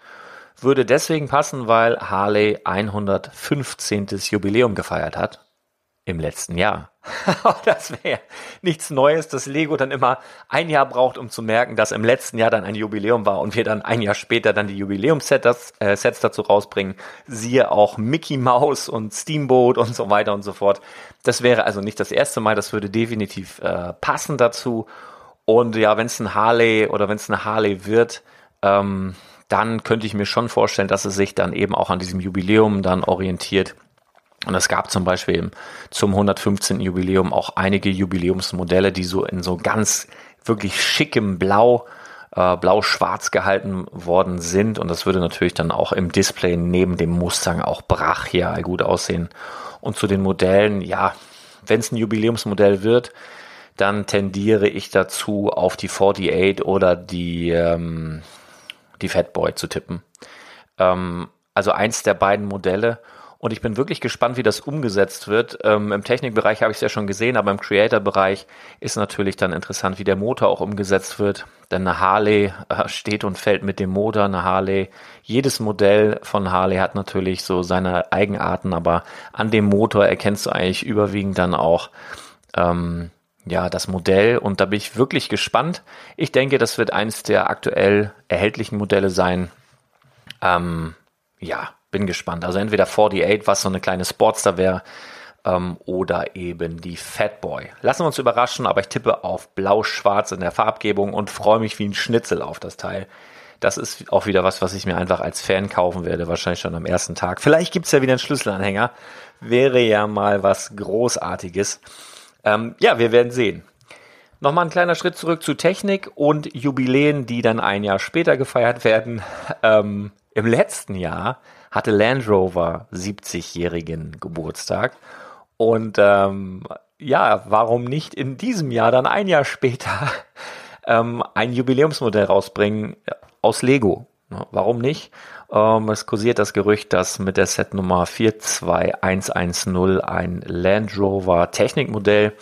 Würde deswegen passen, weil Harley 115. Jubiläum gefeiert hat im letzten Jahr. das wäre nichts Neues, dass Lego dann immer ein Jahr braucht, um zu merken, dass im letzten Jahr dann ein Jubiläum war und wir dann ein Jahr später dann die Jubiläumssets äh, Sets dazu rausbringen. Siehe auch Mickey Mouse und Steamboat und so weiter und so fort. Das wäre also nicht das erste Mal, das würde definitiv äh, passen dazu und ja, wenn es ein Harley oder wenn es eine Harley wird, ähm, dann könnte ich mir schon vorstellen, dass es sich dann eben auch an diesem Jubiläum dann orientiert. Und es gab zum Beispiel zum 115. Jubiläum auch einige Jubiläumsmodelle, die so in so ganz wirklich schickem Blau, äh, blau-schwarz gehalten worden sind. Und das würde natürlich dann auch im Display neben dem Mustang auch brachial gut aussehen. Und zu den Modellen, ja, wenn es ein Jubiläumsmodell wird, dann tendiere ich dazu, auf die 48 oder die, ähm, die Fatboy zu tippen. Ähm, also eins der beiden Modelle. Und ich bin wirklich gespannt, wie das umgesetzt wird. Ähm, Im Technikbereich habe ich es ja schon gesehen, aber im Creator-Bereich ist natürlich dann interessant, wie der Motor auch umgesetzt wird. Denn eine Harley äh, steht und fällt mit dem Motor. Eine Harley, jedes Modell von Harley hat natürlich so seine Eigenarten, aber an dem Motor erkennst du eigentlich überwiegend dann auch ähm, ja, das Modell und da bin ich wirklich gespannt. Ich denke, das wird eines der aktuell erhältlichen Modelle sein. Ähm, ja, bin gespannt. Also entweder 48, was so eine kleine Sportster wäre, ähm, oder eben die Fatboy. Lassen wir uns überraschen, aber ich tippe auf blau-schwarz in der Farbgebung und freue mich wie ein Schnitzel auf das Teil. Das ist auch wieder was, was ich mir einfach als Fan kaufen werde, wahrscheinlich schon am ersten Tag. Vielleicht gibt's ja wieder einen Schlüsselanhänger. Wäre ja mal was Großartiges. Ähm, ja, wir werden sehen. Nochmal ein kleiner Schritt zurück zu Technik und Jubiläen, die dann ein Jahr später gefeiert werden. Ähm, Im letzten Jahr hatte Land Rover 70-jährigen Geburtstag. Und ähm, ja, warum nicht in diesem Jahr, dann ein Jahr später, ähm, ein Jubiläumsmodell rausbringen aus Lego? Warum nicht? Ähm, es kursiert das Gerücht, dass mit der Setnummer 42110 ein Land Rover Technikmodell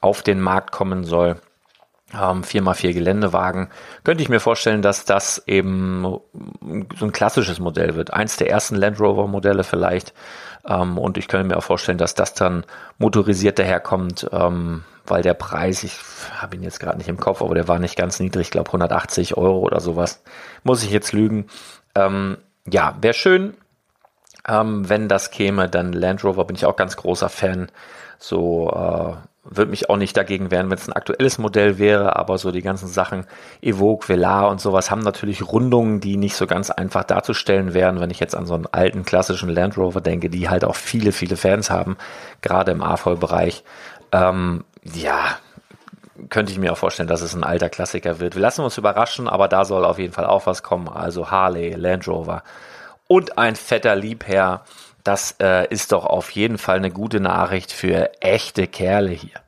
auf den Markt kommen soll. Ähm, 4x4 Geländewagen. Könnte ich mir vorstellen, dass das eben so ein klassisches Modell wird. Eins der ersten Land Rover Modelle vielleicht. Ähm, und ich könnte mir auch vorstellen, dass das dann motorisiert daherkommt, ähm, weil der Preis, ich habe ihn jetzt gerade nicht im Kopf, aber der war nicht ganz niedrig, ich glaube 180 Euro oder sowas. Muss ich jetzt lügen. Ähm, ja, wäre schön, ähm, wenn das käme. Dann Land Rover bin ich auch ganz großer Fan. So äh, würde mich auch nicht dagegen wehren, wenn es ein aktuelles Modell wäre, aber so die ganzen Sachen Evoque, Velar und sowas haben natürlich Rundungen, die nicht so ganz einfach darzustellen wären, wenn ich jetzt an so einen alten klassischen Land Rover denke, die halt auch viele, viele Fans haben, gerade im A-Voll-Bereich. Ähm, ja, könnte ich mir auch vorstellen, dass es ein alter Klassiker wird. Wir lassen uns überraschen, aber da soll auf jeden Fall auch was kommen. Also Harley, Land Rover und ein fetter Liebherr. Das äh, ist doch auf jeden Fall eine gute Nachricht für echte Kerle hier.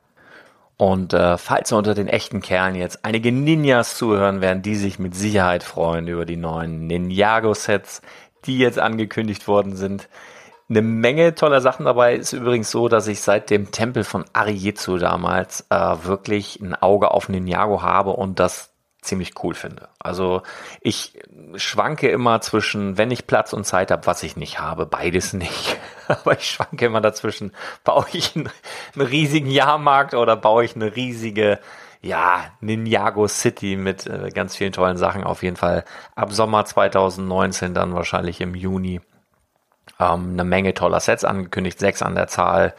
Und äh, falls unter den echten Kerlen jetzt einige Ninjas zuhören werden, die sich mit Sicherheit freuen über die neuen Ninjago-Sets, die jetzt angekündigt worden sind, eine Menge toller Sachen dabei ist übrigens so, dass ich seit dem Tempel von Ariezu damals äh, wirklich ein Auge auf Ninjago habe und das ziemlich cool finde. Also ich schwanke immer zwischen, wenn ich Platz und Zeit habe, was ich nicht habe, beides nicht. Aber ich schwanke immer dazwischen, baue ich einen, einen riesigen Jahrmarkt oder baue ich eine riesige ja, Ninjago City mit äh, ganz vielen tollen Sachen auf jeden Fall. Ab Sommer 2019 dann wahrscheinlich im Juni ähm, eine Menge toller Sets angekündigt, sechs an der Zahl.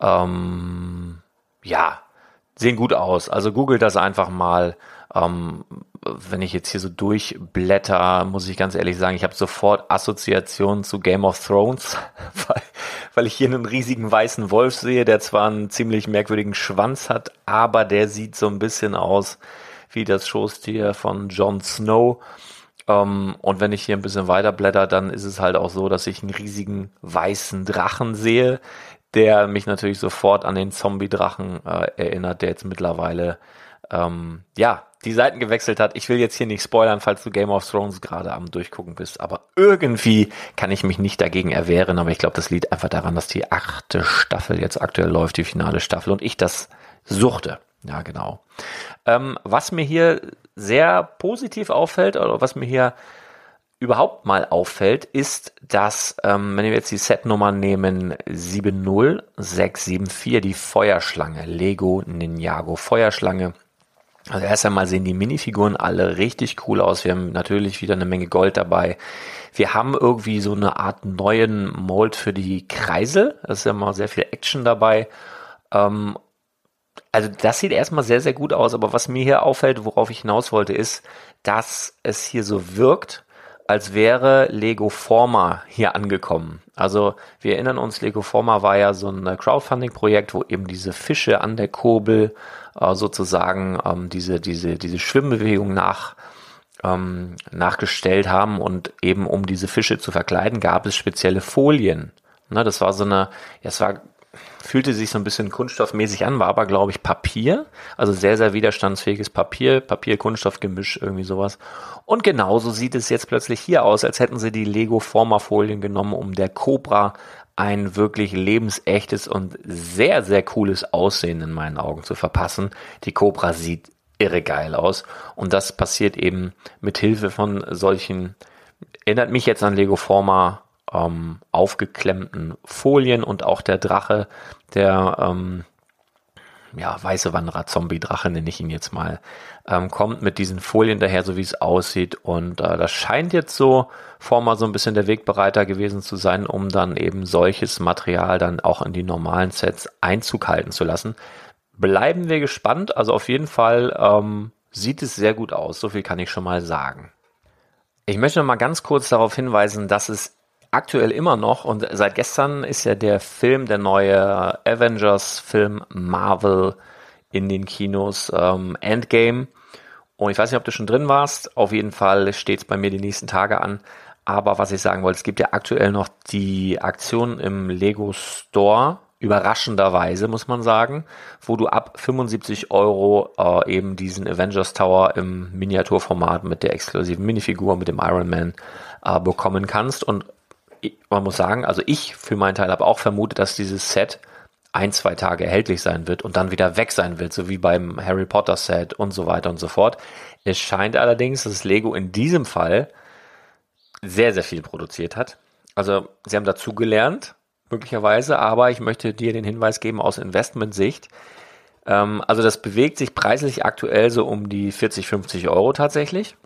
Ähm, ja, sehen gut aus. Also googelt das einfach mal. Ähm, wenn ich jetzt hier so durchblätter, muss ich ganz ehrlich sagen, ich habe sofort Assoziationen zu Game of Thrones, weil, weil ich hier einen riesigen weißen Wolf sehe, der zwar einen ziemlich merkwürdigen Schwanz hat, aber der sieht so ein bisschen aus wie das Schoßtier von Jon Snow. Ähm, und wenn ich hier ein bisschen weiter blätter, dann ist es halt auch so, dass ich einen riesigen weißen Drachen sehe, der mich natürlich sofort an den Zombie-Drachen äh, erinnert, der jetzt mittlerweile ähm, ja die Seiten gewechselt hat. Ich will jetzt hier nicht spoilern, falls du Game of Thrones gerade am Durchgucken bist, aber irgendwie kann ich mich nicht dagegen erwehren. Aber ich glaube, das liegt einfach daran, dass die achte Staffel jetzt aktuell läuft, die finale Staffel, und ich das suchte. Ja, genau. Ähm, was mir hier sehr positiv auffällt oder was mir hier überhaupt mal auffällt, ist, dass, ähm, wenn wir jetzt die Setnummer nehmen, 70674, die Feuerschlange, Lego Ninjago Feuerschlange. Also erst einmal sehen die Minifiguren alle richtig cool aus. Wir haben natürlich wieder eine Menge Gold dabei. Wir haben irgendwie so eine Art neuen Mold für die Kreisel. Da ist ja mal sehr viel Action dabei. Ähm, also das sieht erstmal sehr, sehr gut aus, aber was mir hier auffällt, worauf ich hinaus wollte, ist, dass es hier so wirkt, als wäre Lego Forma hier angekommen. Also wir erinnern uns, Lego Forma war ja so ein Crowdfunding-Projekt, wo eben diese Fische an der Kurbel äh, sozusagen ähm, diese, diese, diese Schwimmbewegung nach, ähm, nachgestellt haben und eben um diese Fische zu verkleiden, gab es spezielle Folien. Ne, das war so eine, es war fühlte sich so ein bisschen kunststoffmäßig an, war aber, glaube ich, Papier. Also sehr, sehr widerstandsfähiges Papier, Papier-Kunststoff-Gemisch, irgendwie sowas. Und genauso sieht es jetzt plötzlich hier aus, als hätten sie die Lego-Forma-Folien genommen, um der Cobra ein wirklich lebensechtes und sehr, sehr cooles Aussehen in meinen Augen zu verpassen. Die Cobra sieht irre geil aus. Und das passiert eben mit Hilfe von solchen, erinnert mich jetzt an Lego Forma ähm, aufgeklemmten Folien und auch der Drache, der ähm, ja, weiße Wanderer, Zombie-Drache nenne ich ihn jetzt mal, ähm, kommt mit diesen Folien daher, so wie es aussieht. Und äh, das scheint jetzt so vormal so ein bisschen der Wegbereiter gewesen zu sein, um dann eben solches Material dann auch in die normalen Sets Einzug halten zu lassen. Bleiben wir gespannt. Also auf jeden Fall ähm, sieht es sehr gut aus. So viel kann ich schon mal sagen. Ich möchte noch mal ganz kurz darauf hinweisen, dass es aktuell immer noch und seit gestern ist ja der Film, der neue Avengers-Film Marvel in den Kinos ähm, Endgame. Und ich weiß nicht, ob du schon drin warst. Auf jeden Fall steht es bei mir die nächsten Tage an. Aber was ich sagen wollte, es gibt ja aktuell noch die Aktion im Lego Store überraschenderweise, muss man sagen, wo du ab 75 Euro äh, eben diesen Avengers Tower im Miniaturformat mit der exklusiven Minifigur, mit dem Iron Man äh, bekommen kannst. Und man muss sagen, also ich für meinen Teil habe auch vermutet, dass dieses Set ein, zwei Tage erhältlich sein wird und dann wieder weg sein wird, so wie beim Harry Potter Set und so weiter und so fort. Es scheint allerdings, dass Lego in diesem Fall sehr, sehr viel produziert hat. Also sie haben dazu gelernt, möglicherweise, aber ich möchte dir den Hinweis geben aus Investmentsicht. Ähm, also das bewegt sich preislich aktuell so um die 40, 50 Euro tatsächlich.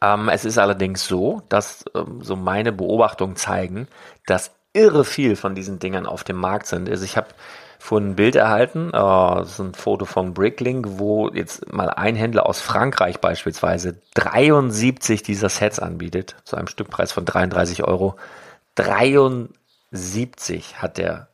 Ähm, es ist allerdings so, dass ähm, so meine Beobachtungen zeigen, dass irre viel von diesen Dingern auf dem Markt sind. Also ich habe vorhin ein Bild erhalten, äh, das ist ein Foto von Bricklink, wo jetzt mal ein Händler aus Frankreich beispielsweise 73 dieser Sets anbietet, zu einem Stückpreis von 33 Euro. 73 70 hat er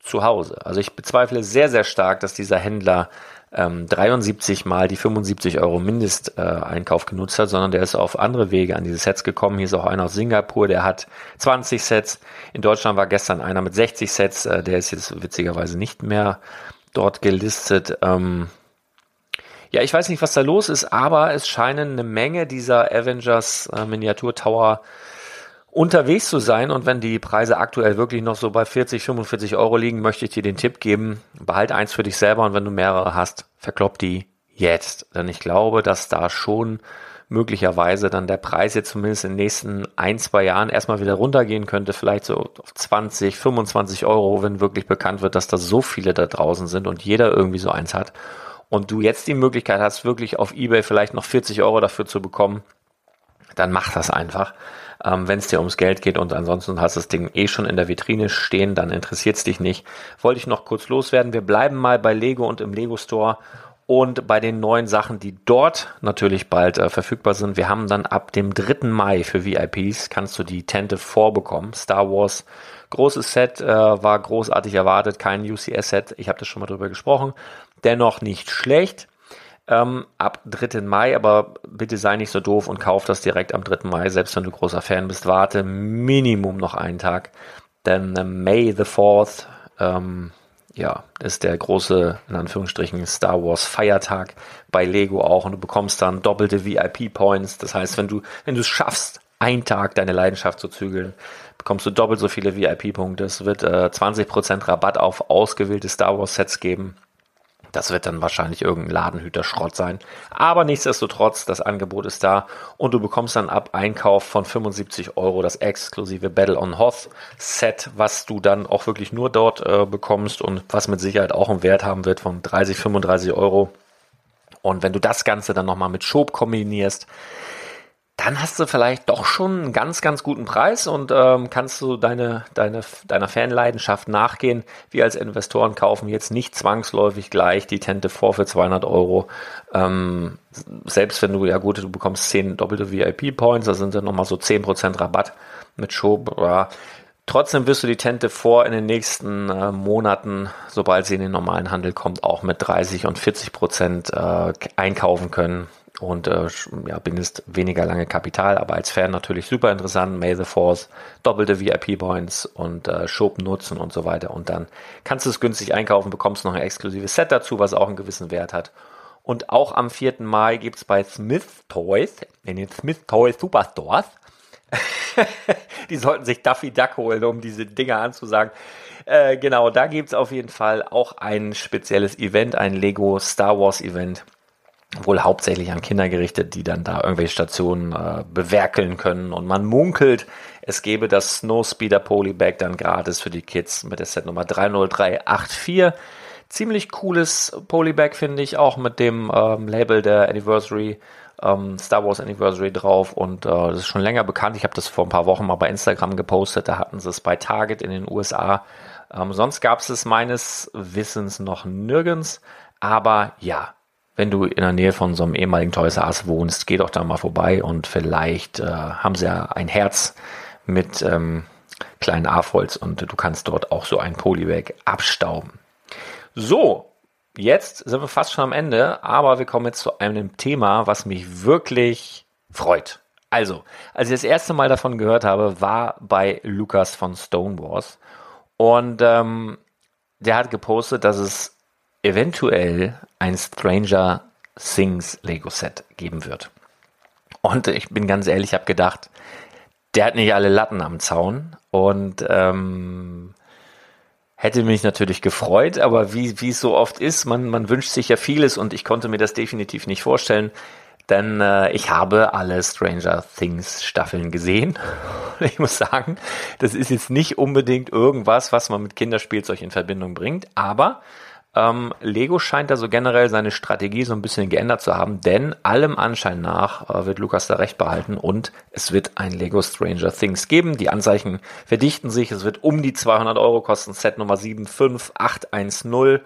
zu Hause. Also ich bezweifle sehr, sehr stark, dass dieser Händler ähm, 73 mal die 75 Euro Mindesteinkauf genutzt hat, sondern der ist auf andere Wege an diese Sets gekommen. Hier ist auch einer aus Singapur, der hat 20 Sets. In Deutschland war gestern einer mit 60 Sets, äh, der ist jetzt witzigerweise nicht mehr dort gelistet. Ähm, ja, ich weiß nicht, was da los ist, aber es scheinen eine Menge dieser Avengers äh, Miniatur Tower unterwegs zu sein. Und wenn die Preise aktuell wirklich noch so bei 40, 45 Euro liegen, möchte ich dir den Tipp geben, behalt eins für dich selber und wenn du mehrere hast, verklopp die jetzt. Denn ich glaube, dass da schon möglicherweise dann der Preis jetzt zumindest in den nächsten ein, zwei Jahren erstmal wieder runtergehen könnte, vielleicht so auf 20, 25 Euro, wenn wirklich bekannt wird, dass da so viele da draußen sind und jeder irgendwie so eins hat. Und du jetzt die Möglichkeit hast, wirklich auf Ebay vielleicht noch 40 Euro dafür zu bekommen, dann mach das einfach ähm, wenn es dir ums Geld geht und ansonsten hast das Ding eh schon in der Vitrine stehen, dann interessiert es dich nicht. Wollte ich noch kurz loswerden. Wir bleiben mal bei Lego und im Lego Store und bei den neuen Sachen, die dort natürlich bald äh, verfügbar sind. Wir haben dann ab dem 3. Mai für VIPs kannst du die Tente vorbekommen. Star Wars großes Set, äh, war großartig erwartet, kein UCS-Set. Ich habe das schon mal drüber gesprochen. Dennoch nicht schlecht ähm, ab 3. Mai, aber bitte sei nicht so doof und kauf das direkt am 3. Mai, selbst wenn du großer Fan bist, warte Minimum noch einen Tag, denn äh, May the 4th, ähm, ja, ist der große, in Anführungsstrichen, Star Wars Feiertag bei Lego auch und du bekommst dann doppelte VIP-Points, das heißt, wenn du, wenn du es schaffst, einen Tag deine Leidenschaft zu zügeln, bekommst du doppelt so viele VIP-Punkte. Es wird äh, 20% Rabatt auf ausgewählte Star Wars Sets geben. Das wird dann wahrscheinlich irgendein Ladenhüter-Schrott sein. Aber nichtsdestotrotz, das Angebot ist da und du bekommst dann ab Einkauf von 75 Euro das exklusive Battle on Hoth Set, was du dann auch wirklich nur dort äh, bekommst und was mit Sicherheit auch einen Wert haben wird von 30, 35 Euro. Und wenn du das Ganze dann nochmal mit Schob kombinierst, dann hast du vielleicht doch schon einen ganz, ganz guten Preis und ähm, kannst du deine, deine, deiner Fanleidenschaft nachgehen. Wir als Investoren kaufen jetzt nicht zwangsläufig gleich die Tente vor für 200 Euro. Ähm, selbst wenn du, ja gut, du bekommst 10 doppelte VIP-Points, da sind dann nochmal so 10% Rabatt mit Show. Trotzdem wirst du die Tente vor in den nächsten äh, Monaten, sobald sie in den normalen Handel kommt, auch mit 30 und 40 Prozent äh, einkaufen können und äh, ja, bindest weniger lange Kapital, aber als Fan natürlich super interessant. May the Force, doppelte VIP-Points und äh, Shop nutzen und so weiter. Und dann kannst du es günstig einkaufen, bekommst noch ein exklusives Set dazu, was auch einen gewissen Wert hat. Und auch am 4. Mai gibt's bei Smith Toys, in den Smith Toys Superstores, die sollten sich Duffy Duck holen, um diese Dinger anzusagen. Äh, genau, da gibt's auf jeden Fall auch ein spezielles Event, ein Lego Star Wars Event wohl hauptsächlich an Kinder gerichtet, die dann da irgendwelche Stationen äh, bewerkeln können. Und man munkelt, es gebe das Snowspeeder Polybag dann gratis für die Kids mit der Set Nummer 30384. Ziemlich cooles Polybag finde ich, auch mit dem ähm, Label der Anniversary, ähm, Star Wars Anniversary drauf. Und äh, das ist schon länger bekannt. Ich habe das vor ein paar Wochen mal bei Instagram gepostet. Da hatten sie es bei Target in den USA. Ähm, sonst gab es es meines Wissens noch nirgends. Aber ja, wenn du in der Nähe von so einem ehemaligen Toys R Us wohnst, geh doch da mal vorbei und vielleicht äh, haben sie ja ein Herz mit ähm, kleinen A-Holz und du kannst dort auch so ein Polybag abstauben. So, jetzt sind wir fast schon am Ende, aber wir kommen jetzt zu einem Thema, was mich wirklich freut. Also, als ich das erste Mal davon gehört habe, war bei Lukas von Stonewars und ähm, der hat gepostet, dass es eventuell ein Stranger Things Lego Set geben wird. Und ich bin ganz ehrlich, ich habe gedacht, der hat nicht alle Latten am Zaun und ähm, hätte mich natürlich gefreut, aber wie wie es so oft ist, man man wünscht sich ja vieles und ich konnte mir das definitiv nicht vorstellen, denn äh, ich habe alle Stranger Things Staffeln gesehen. Ich muss sagen, das ist jetzt nicht unbedingt irgendwas, was man mit Kinderspielzeug in Verbindung bringt, aber ähm, Lego scheint da so generell seine Strategie so ein bisschen geändert zu haben, denn allem Anschein nach äh, wird Lukas da recht behalten und es wird ein Lego Stranger Things geben. Die Anzeichen verdichten sich. Es wird um die 200 Euro kosten. Set Nummer 75810.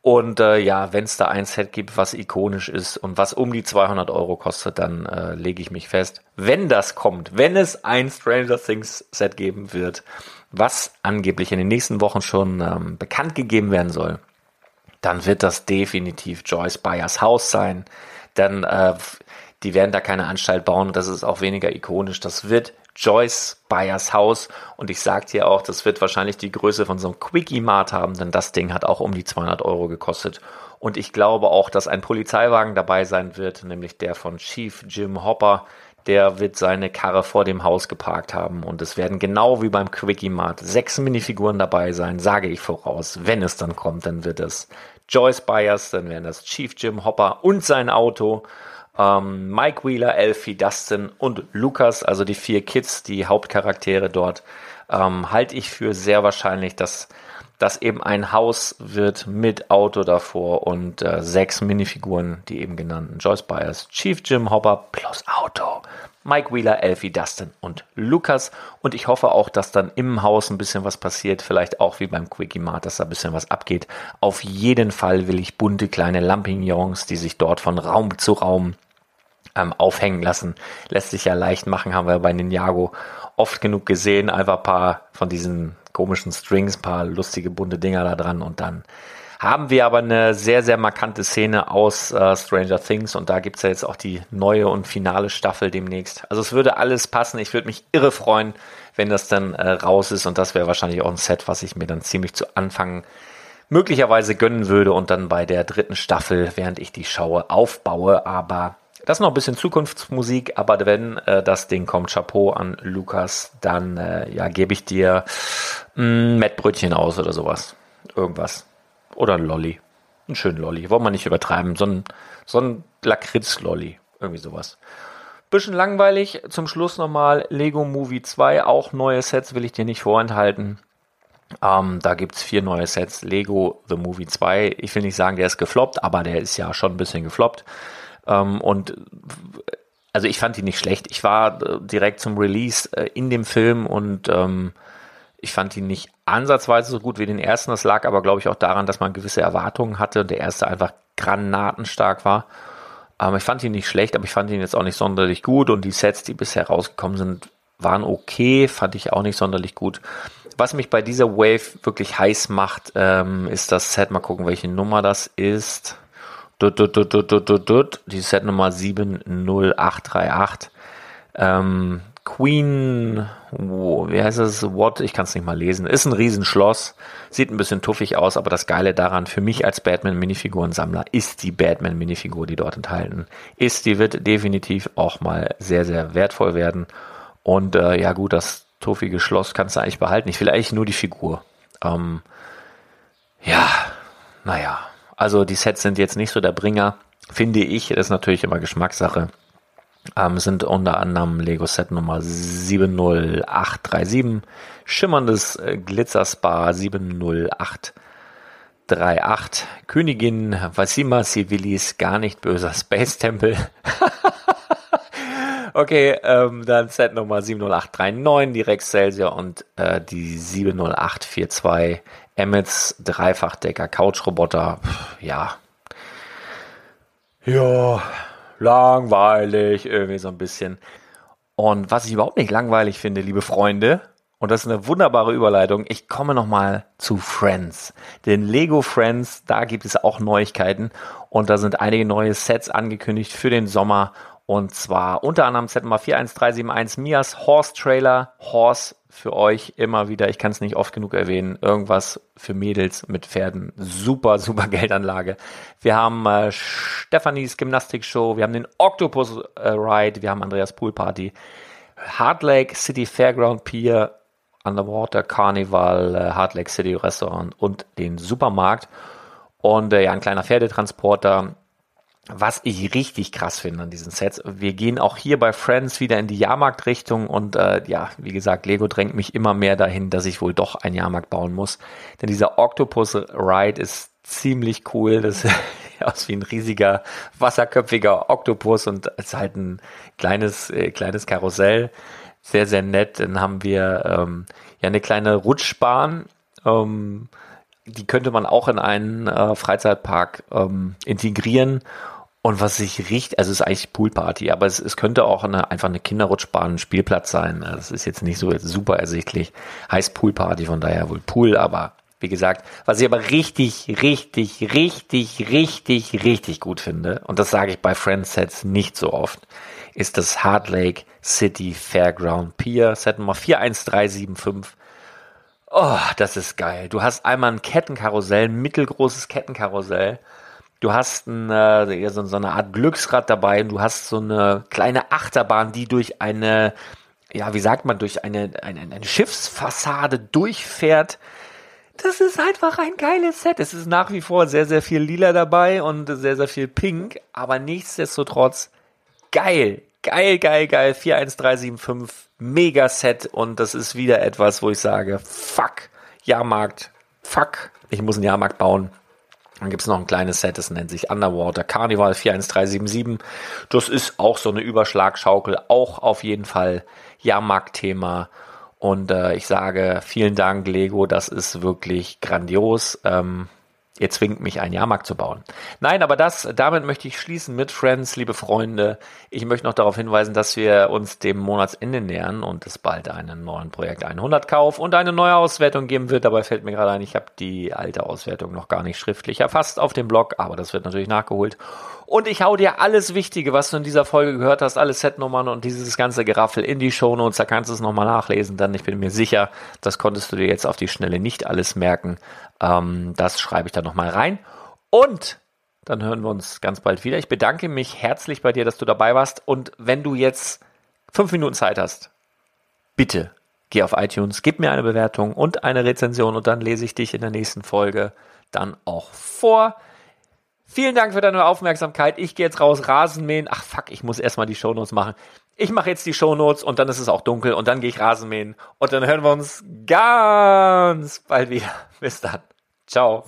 Und äh, ja, wenn es da ein Set gibt, was ikonisch ist und was um die 200 Euro kostet, dann äh, lege ich mich fest, wenn das kommt, wenn es ein Stranger Things Set geben wird, was angeblich in den nächsten Wochen schon ähm, bekannt gegeben werden soll, dann wird das definitiv Joyce Byers Haus sein. Dann, äh, die werden da keine Anstalt bauen. Das ist auch weniger ikonisch. Das wird Joyce Byers Haus. Und ich sag dir auch, das wird wahrscheinlich die Größe von so einem Quickie-Mart haben, denn das Ding hat auch um die 200 Euro gekostet. Und ich glaube auch, dass ein Polizeiwagen dabei sein wird, nämlich der von Chief Jim Hopper. Der wird seine Karre vor dem Haus geparkt haben und es werden genau wie beim Quickie Mart sechs Minifiguren dabei sein, sage ich voraus. Wenn es dann kommt, dann wird es Joyce Byers, dann wären das Chief Jim Hopper und sein Auto, ähm, Mike Wheeler, Elfie, Dustin und Lucas, also die vier Kids, die Hauptcharaktere dort, ähm, halte ich für sehr wahrscheinlich, dass das eben ein Haus wird mit Auto davor und äh, sechs Minifiguren, die eben genannten Joyce Byers, Chief Jim Hopper plus Auto Mike Wheeler, Elfie, Dustin und Lukas. Und ich hoffe auch, dass dann im Haus ein bisschen was passiert. Vielleicht auch wie beim Quickie Mart, dass da ein bisschen was abgeht. Auf jeden Fall will ich bunte kleine Lampignons, die sich dort von Raum zu Raum ähm, aufhängen lassen. Lässt sich ja leicht machen, haben wir bei Ninjago oft genug gesehen. Einfach ein paar von diesen komischen Strings, paar lustige bunte Dinger da dran und dann haben wir aber eine sehr, sehr markante Szene aus äh, Stranger Things und da gibt es ja jetzt auch die neue und finale Staffel demnächst. Also es würde alles passen. Ich würde mich irre freuen, wenn das dann äh, raus ist und das wäre wahrscheinlich auch ein Set, was ich mir dann ziemlich zu Anfang möglicherweise gönnen würde und dann bei der dritten Staffel, während ich die schaue, aufbaue. Aber das ist noch ein bisschen Zukunftsmusik, aber wenn äh, das Ding kommt, Chapeau an Lukas, dann äh, ja, gebe ich dir ein mm, Mettbrötchen aus oder sowas. Irgendwas. Oder ein Lolli. Ein schönen Lolli. Wollen wir nicht übertreiben. So ein, so ein Lakritz-Lolli. Irgendwie sowas. Bisschen langweilig. Zum Schluss nochmal Lego Movie 2. Auch neue Sets will ich dir nicht vorenthalten. Ähm, da gibt es vier neue Sets. Lego The Movie 2. Ich will nicht sagen, der ist gefloppt, aber der ist ja schon ein bisschen gefloppt. Ähm, und also ich fand ihn nicht schlecht. Ich war äh, direkt zum Release äh, in dem Film und ähm, ich fand ihn nicht ansatzweise so gut wie den ersten. Das lag aber, glaube ich, auch daran, dass man gewisse Erwartungen hatte und der erste einfach granatenstark war. Ähm, ich fand ihn nicht schlecht, aber ich fand ihn jetzt auch nicht sonderlich gut und die Sets, die bisher rausgekommen sind, waren okay, fand ich auch nicht sonderlich gut. Was mich bei dieser Wave wirklich heiß macht, ähm, ist das Set, mal gucken, welche Nummer das ist. Dut, dut, dut, dut, dut, dut, die Set Nummer 70838. Ähm, Queen, oh, wie heißt es? What? Ich kann es nicht mal lesen. Ist ein Riesenschloss. Sieht ein bisschen tuffig aus, aber das Geile daran für mich als Batman-Minifigurensammler ist die Batman-Minifigur, die dort enthalten ist. Die wird definitiv auch mal sehr, sehr wertvoll werden. Und äh, ja gut, das tuffige Schloss kannst du eigentlich behalten. Ich will eigentlich nur die Figur. Ähm, ja, naja. Also die Sets sind jetzt nicht so der Bringer, finde ich. Das ist natürlich immer Geschmackssache ähm, sind unter anderem Lego Set Nummer 70837, schimmerndes äh, Glitzerspa 70838, Königin Vasima Civilis, gar nicht böser Space Tempel. okay, ähm, dann Set Nummer 70839, die Rex Celsior und äh, die 70842 Emmets Dreifachdecker Couchroboter. Ja. Ja, langweilig, irgendwie so ein bisschen. Und was ich überhaupt nicht langweilig finde, liebe Freunde, und das ist eine wunderbare Überleitung, ich komme nochmal zu Friends. Denn Lego Friends, da gibt es auch Neuigkeiten und da sind einige neue Sets angekündigt für den Sommer. Und zwar unter anderem Set Nummer 41371 Mias Horse Trailer, Horse für euch immer wieder, ich kann es nicht oft genug erwähnen, irgendwas für Mädels mit Pferden. Super, super Geldanlage. Wir haben äh, Stephanies Gymnastikshow, wir haben den Octopus äh, Ride, wir haben Andreas Pool Party, Hard Lake City Fairground Pier, Underwater Carnival, äh, Hard Lake City Restaurant und den Supermarkt. Und äh, ja, ein kleiner Pferdetransporter, was ich richtig krass finde an diesen Sets, wir gehen auch hier bei Friends wieder in die Jahrmarktrichtung und äh, ja, wie gesagt, Lego drängt mich immer mehr dahin, dass ich wohl doch einen Jahrmarkt bauen muss. Denn dieser Octopus Ride ist ziemlich cool. Das aus wie ein riesiger, wasserköpfiger Oktopus und ist halt ein kleines, äh, kleines Karussell. Sehr, sehr nett. Dann haben wir ähm, ja eine kleine Rutschbahn. Ähm, die könnte man auch in einen äh, Freizeitpark ähm, integrieren und was sich riecht, also es ist eigentlich Poolparty, aber es, es könnte auch eine, einfach eine Kinderrutschbahn, ein Spielplatz sein. Das ist jetzt nicht so jetzt super ersichtlich. Heißt Poolparty, von daher wohl Pool, aber wie gesagt, was ich aber richtig, richtig, richtig, richtig, richtig gut finde, und das sage ich bei Friends Sets nicht so oft, ist das Hard Lake City Fairground Pier, Set Nummer 41375. Oh, das ist geil. Du hast einmal ein Kettenkarussell, ein mittelgroßes Kettenkarussell Du hast ein, äh, so, so eine Art Glücksrad dabei und du hast so eine kleine Achterbahn, die durch eine, ja, wie sagt man, durch eine, eine, eine Schiffsfassade durchfährt. Das ist einfach ein geiles Set. Es ist nach wie vor sehr, sehr viel lila dabei und sehr, sehr viel pink, aber nichtsdestotrotz geil. Geil, geil, geil. 41375, mega Set und das ist wieder etwas, wo ich sage, fuck, Jahrmarkt, fuck, ich muss einen Jahrmarkt bauen. Dann gibt es noch ein kleines Set, das nennt sich Underwater Carnival 41377. Das ist auch so eine Überschlagschaukel, auch auf jeden Fall Jahrmarktthema. Und äh, ich sage vielen Dank, Lego, das ist wirklich grandios. Ähm, Ihr zwingt mich, einen Jahrmarkt zu bauen. Nein, aber das, damit möchte ich schließen mit Friends, liebe Freunde. Ich möchte noch darauf hinweisen, dass wir uns dem Monatsende nähern und es bald einen neuen Projekt 100 Kauf und eine neue Auswertung geben wird. Dabei fällt mir gerade ein, ich habe die alte Auswertung noch gar nicht schriftlich erfasst auf dem Blog, aber das wird natürlich nachgeholt. Und ich hau dir alles Wichtige, was du in dieser Folge gehört hast, alle Setnummern und dieses ganze Geraffel in die Shownotes. Da kannst du es nochmal nachlesen, denn ich bin mir sicher, das konntest du dir jetzt auf die Schnelle nicht alles merken. Ähm, das schreibe ich da nochmal rein. Und dann hören wir uns ganz bald wieder. Ich bedanke mich herzlich bei dir, dass du dabei warst. Und wenn du jetzt fünf Minuten Zeit hast, bitte geh auf iTunes, gib mir eine Bewertung und eine Rezension und dann lese ich dich in der nächsten Folge dann auch vor. Vielen Dank für deine Aufmerksamkeit. Ich gehe jetzt raus, Rasenmähen. Ach fuck, ich muss erstmal die Shownotes machen. Ich mache jetzt die Shownotes und dann ist es auch dunkel und dann gehe ich Rasenmähen und dann hören wir uns ganz bald wieder. Bis dann. Ciao.